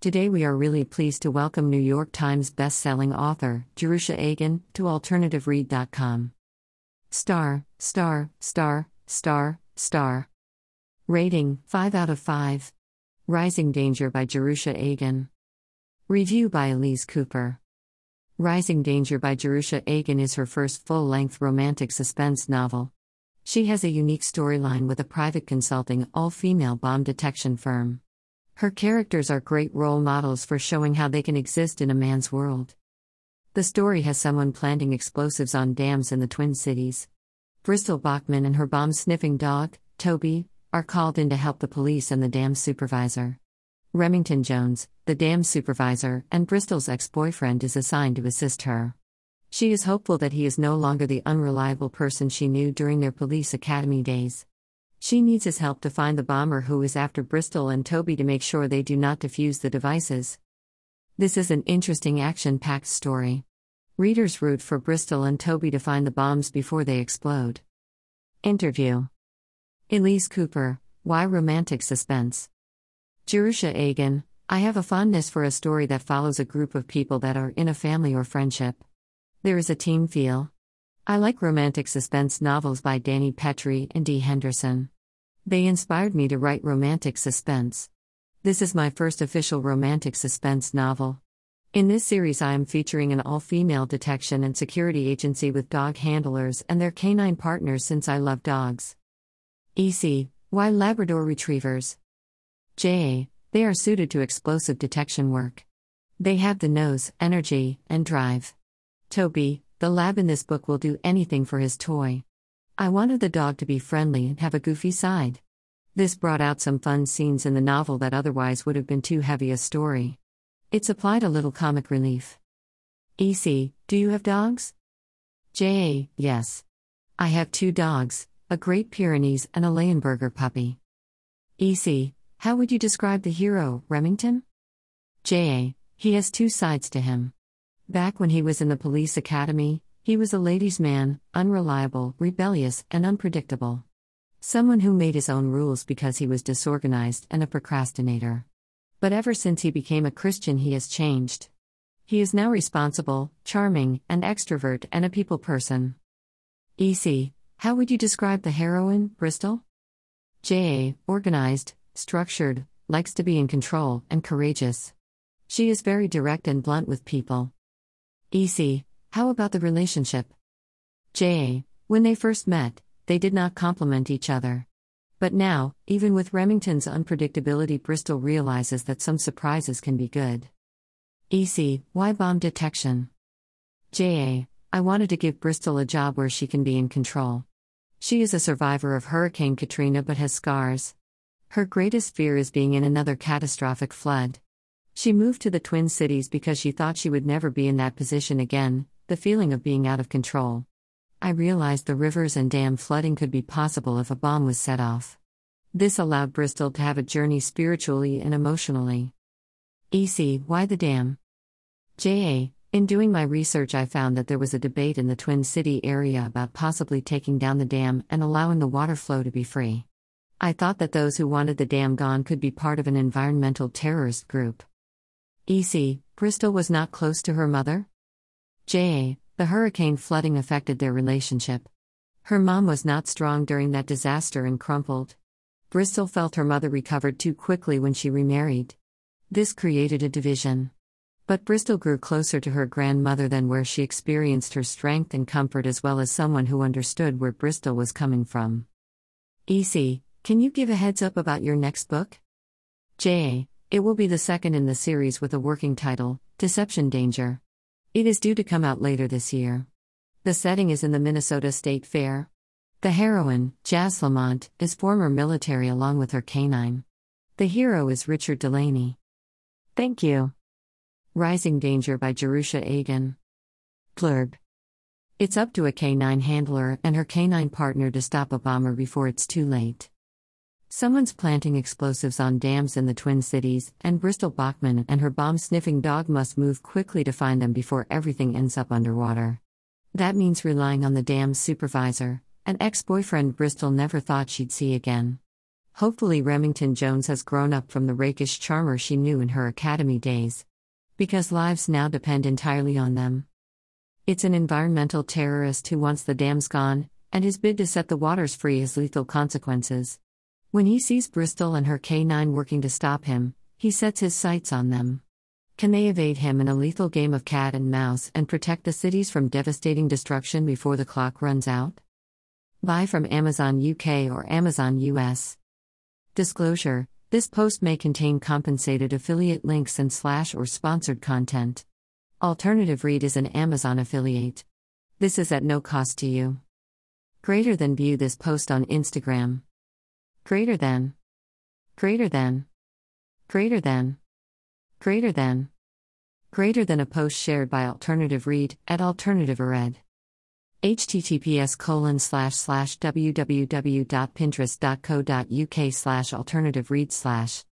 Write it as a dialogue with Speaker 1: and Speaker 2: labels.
Speaker 1: Today we are really pleased to welcome New York Times best-selling author, Jerusha Agen, to AlternativeRead.com. Star, star, star, star, star. Rating 5 out of 5. Rising Danger by Jerusha Agen. Review by Elise Cooper. Rising Danger by Jerusha Agen is her first full length romantic suspense novel. She has a unique storyline with a private consulting, all female bomb detection firm. Her characters are great role models for showing how they can exist in a man's world. The story has someone planting explosives on dams in the Twin Cities. Bristol Bachman and her bomb sniffing dog, Toby, are called in to help the police and the dam supervisor. Remington Jones, the dam supervisor, and Bristol's ex boyfriend is assigned to assist her. She is hopeful that he is no longer the unreliable person she knew during their police academy days. She needs his help to find the bomber who is after Bristol and Toby to make sure they do not defuse the devices. This is an interesting action packed story. Readers root for Bristol and Toby to find the bombs before they explode. Interview Elise Cooper, Why Romantic Suspense? Jerusha Agen, I have a fondness for a story that follows a group of people that are in a family or friendship. There is a team feel. I like romantic suspense novels by Dani Pettrey and Dee Henderson. They inspired me to write romantic suspense. This is my first official romantic suspense novel. In this series, I am featuring an all female detection and security agency with dog handlers and their canine partners since I love dogs. EC, why Labrador Retrievers? JA, they are suited to explosive detection work. They have the nose, energy, and drive. Toby, the lab in this book will do anything for his toy. I wanted the dog to be friendly and have a goofy side. This brought out some fun scenes in the novel that otherwise would have been too heavy a story. It supplied a little comic relief. EC, do you have dogs? JA, yes. I have two dogs, a Great Pyrenees and a Leonberger puppy. EC, how would you describe the hero, Remington? JA, he has two sides to him. Back when he was in the police academy, he was a ladies' man, unreliable, rebellious, and unpredictable. Someone who made his own rules because he was disorganized and a procrastinator. But ever since he became a Christian, he has changed. He is now responsible, charming, an extrovert, and a people person. EC, how would you describe the heroine, Bristol? JA, organized, structured, likes to be in control, and courageous. She is very direct and blunt with people. EC, how about the relationship? JA, when they first met, they did not complement each other. But now, even with Remington's unpredictability, Bristol realizes that some surprises can be good. EC, why bomb detection? JA, I wanted to give Bristol a job where she can be in control. She is a survivor of Hurricane Katrina but has scars. Her greatest fear is being in another catastrophic flood. She moved to the Twin Cities because she thought she would never be in that position again, the feeling of being out of control. I realized the rivers and dam flooding could be possible if a bomb was set off. This allowed Bristol to have a journey spiritually and emotionally. EC, why the dam? JA, in doing my research, I found that there was a debate in the Twin City area about possibly taking down the dam and allowing the water flow to be free. I thought that those who wanted the dam gone could be part of an environmental terrorist group. EC, Bristol was not close to her mother? JA, the hurricane flooding affected their relationship. Her mom was not strong during that disaster and crumpled. Bristol felt her mother recovered too quickly when she remarried. This created a division. But Bristol grew closer to her grandmother than where she experienced her strength and comfort as well as someone who understood where Bristol was coming from. EC, can you give a heads up about your next book? JA, it will be the second in the series with a working title, Deception Danger. It is due to come out later this year. The setting is in the Minnesota State Fair. The heroine, Jas Lamont, is former military along with her canine. The hero is Richard Delaney. Thank you. Rising Danger by Jerusha Agen. Blurb. It's up to a canine handler and her canine partner to stop a bomber before it's too late. Someone's planting explosives on dams in the Twin Cities, and Bristol Bachman and her bomb sniffing dog must move quickly to find them before everything ends up underwater. That means relying on the dam's supervisor, an ex boyfriend Bristol never thought she'd see again. Hopefully, Remington Jones has grown up from the rakish charmer she knew in her academy days. Because lives now depend entirely on them. It's an environmental terrorist who wants the dams gone, and his bid to set the waters free has lethal consequences. When he sees Bristol and her K 9 working to stop him, he sets his sights on them. Can they evade him in a lethal game of cat and mouse and protect the cities from devastating destruction before the clock runs out? Buy from Amazon UK or Amazon US. Disclosure This post may contain compensated affiliate links and slash or sponsored content. Alternative Read is an Amazon affiliate. This is at no cost to you. Greater than view this post on Instagram. Greater than. Greater than. Greater than. Greater than. Greater than a post shared by Alternative Read at Alternative Read. https colon slash slash www.pinterest.co.uk slash alternative read slash